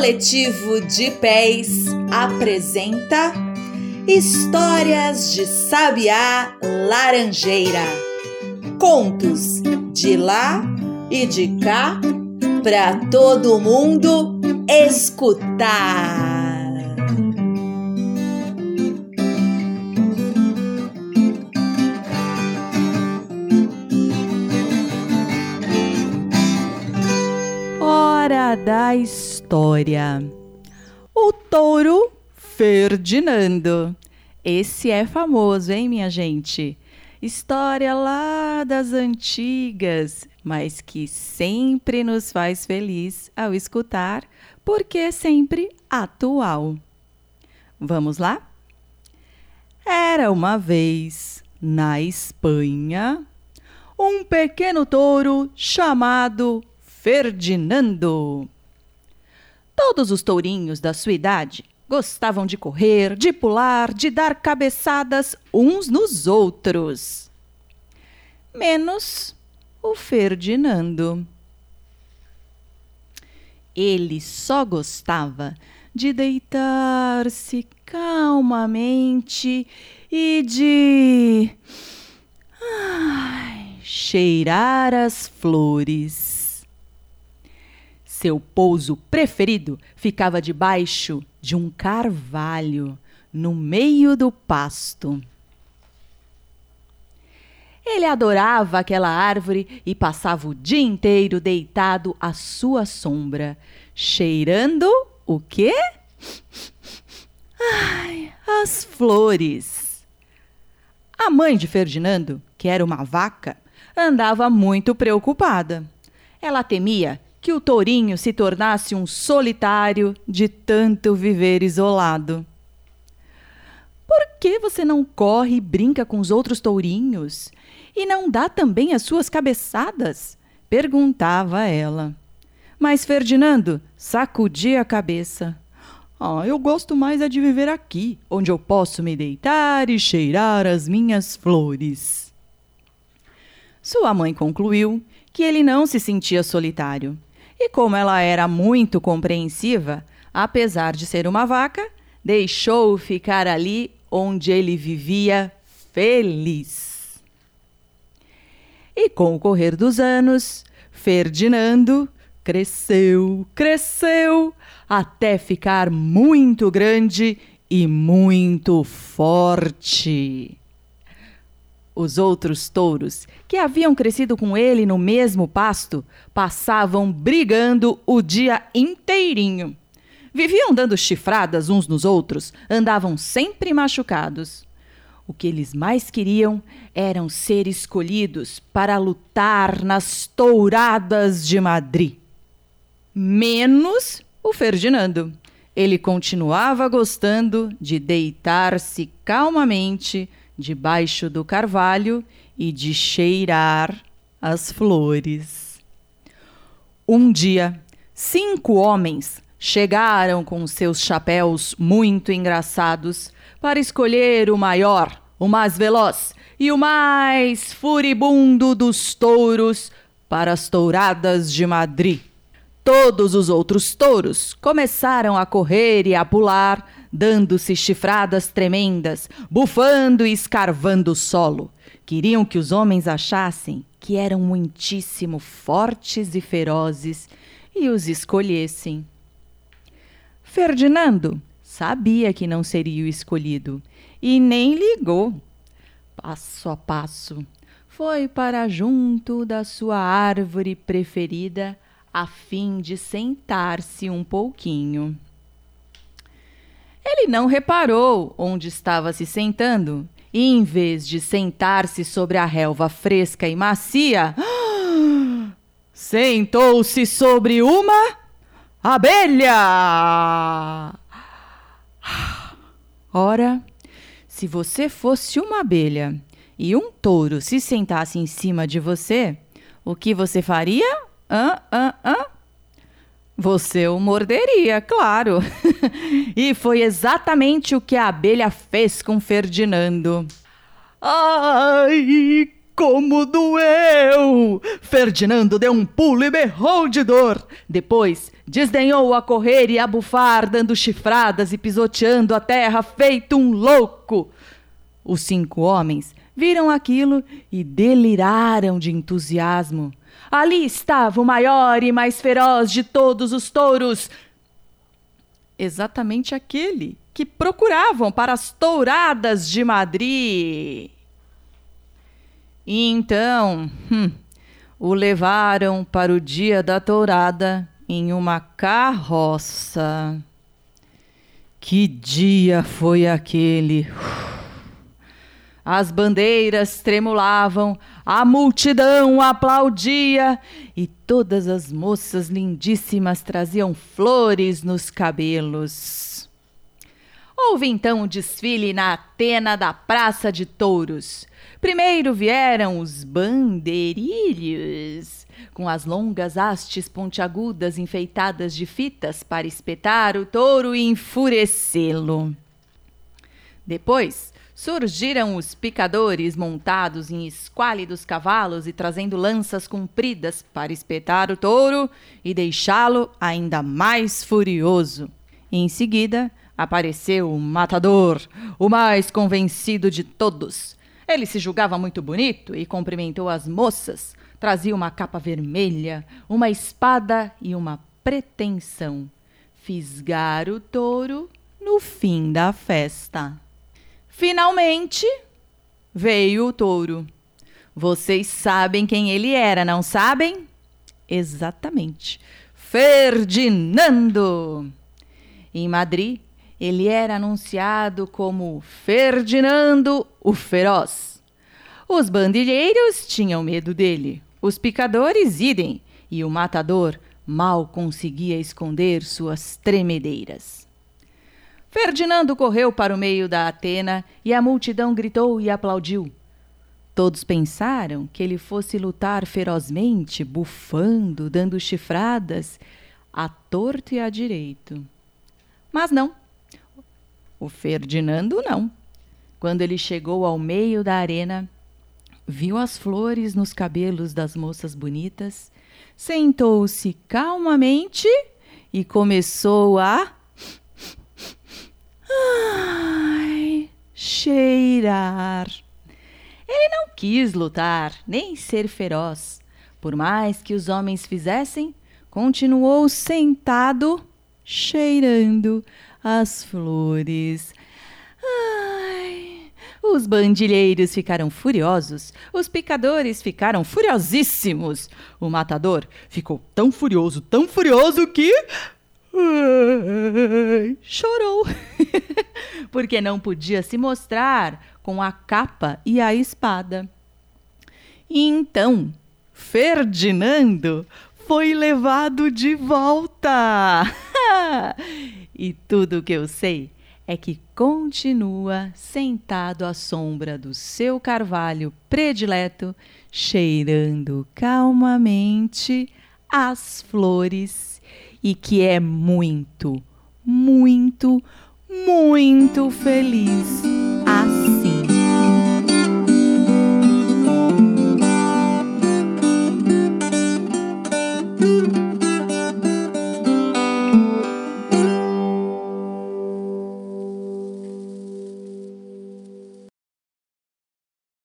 Coletivo de Pés apresenta Histórias de Sabiá Laranjeira. Contos de lá e de cá para todo mundo escutar. Da história. O touro Ferdinando. Esse é famoso, hein, minha gente? História lá das antigas, mas que sempre nos faz feliz ao escutar, porque é sempre atual. Vamos lá? Era uma vez, na Espanha, um pequeno touro chamado Ferdinando. Todos os tourinhos da sua idade gostavam de correr, de pular, de dar cabeçadas uns nos outros. Menos o Ferdinando. Ele só gostava de deitar-se calmamente e de ai, cheirar as flores. Seu pouso preferido ficava debaixo de um carvalho, no meio do pasto. Ele adorava aquela árvore e passava o dia inteiro deitado à sua sombra, cheirando o quê? Ai, as flores. A mãe de Ferdinando, que era uma vaca, andava muito preocupada. Ela temia que o tourinho se tornasse um solitário de tanto viver isolado. Por que você não corre e brinca com os outros tourinhos? E não dá também as suas cabeçadas? perguntava ela. Mas Ferdinando sacudia a cabeça. Ah, eu gosto mais é de viver aqui, onde eu posso me deitar e cheirar as minhas flores. Sua mãe concluiu que ele não se sentia solitário e como ela era muito compreensiva, apesar de ser uma vaca, deixou-o ficar ali onde ele vivia feliz. E com o correr dos anos, Ferdinando cresceu, cresceu, até ficar muito grande e muito forte. Os outros touros, que haviam crescido com ele no mesmo pasto, passavam brigando o dia inteirinho. Viviam dando chifradas uns nos outros, andavam sempre machucados. O que eles mais queriam eram ser escolhidos para lutar nas touradas de Madrid. Menos o Ferdinando. Ele continuava gostando de deitar-se calmamente debaixo do carvalho e de cheirar as flores. Um dia, cinco homens chegaram com seus chapéus muito engraçados para escolher o maior, o mais veloz e o mais furibundo dos touros para as touradas de Madrid. Todos os outros touros começaram a correr e a pular, dando-se chifradas tremendas, bufando e escarvando o solo. Queriam que os homens achassem que eram muitíssimo fortes e ferozes e os escolhessem. Ferdinando sabia que não seria o escolhido e nem ligou. Passo a passo, foi para junto da sua árvore preferida a fim de sentar-se um pouquinho. Ele não reparou onde estava se sentando e, em vez de sentar-se sobre a relva fresca e macia, sentou-se sobre uma abelha. Ora, se você fosse uma abelha e um touro se sentasse em cima de você, o que você faria? Hã, hã, hã? Você o morderia, claro. e foi exatamente o que a abelha fez com Ferdinando. Ai, como doeu! Ferdinando deu um pulo e berrou de dor. Depois, desdenhou a correr e a bufar, dando chifradas e pisoteando a terra, feito um louco. Os cinco homens viram aquilo e deliraram de entusiasmo. Ali estava o maior e mais feroz de todos os touros. Exatamente aquele que procuravam para as touradas de Madrid. Então, hum, o levaram para o dia da tourada em uma carroça. Que dia foi aquele! As bandeiras tremulavam, a multidão aplaudia e todas as moças lindíssimas traziam flores nos cabelos. Houve então o desfile na Atena da Praça de Touros. Primeiro vieram os bandeirilhos, com as longas hastes pontiagudas enfeitadas de fitas para espetar o touro e enfurecê-lo. Depois surgiram os picadores montados em esquálidos cavalos e trazendo lanças compridas para espetar o touro e deixá-lo ainda mais furioso. Em seguida, apareceu o matador, o mais convencido de todos. Ele se julgava muito bonito e cumprimentou as moças. Trazia uma capa vermelha, uma espada e uma pretensão: fisgar o touro no fim da festa. Finalmente veio o touro. Vocês sabem quem ele era, não sabem? Exatamente. Ferdinando! Em Madrid, ele era anunciado como Ferdinando o Feroz. Os bandilheiros tinham medo dele, os picadores idem, e o matador mal conseguia esconder suas tremedeiras. Ferdinando correu para o meio da Atena e a multidão gritou e aplaudiu. Todos pensaram que ele fosse lutar ferozmente, bufando, dando chifradas, a torto e a direito. Mas não. O Ferdinando não. Quando ele chegou ao meio da arena, viu as flores nos cabelos das moças bonitas, sentou-se calmamente e começou a Ai, cheirar. Ele não quis lutar, nem ser feroz. Por mais que os homens fizessem, continuou sentado, cheirando as flores. Ai, os bandilheiros ficaram furiosos, os picadores ficaram furiosíssimos. O matador ficou tão furioso, tão furioso que chorou, porque não podia se mostrar com a capa e a espada. então, Ferdinando foi levado de volta. e tudo o que eu sei é que continua sentado à sombra do seu carvalho predileto, cheirando calmamente as flores e que é muito, muito, muito feliz.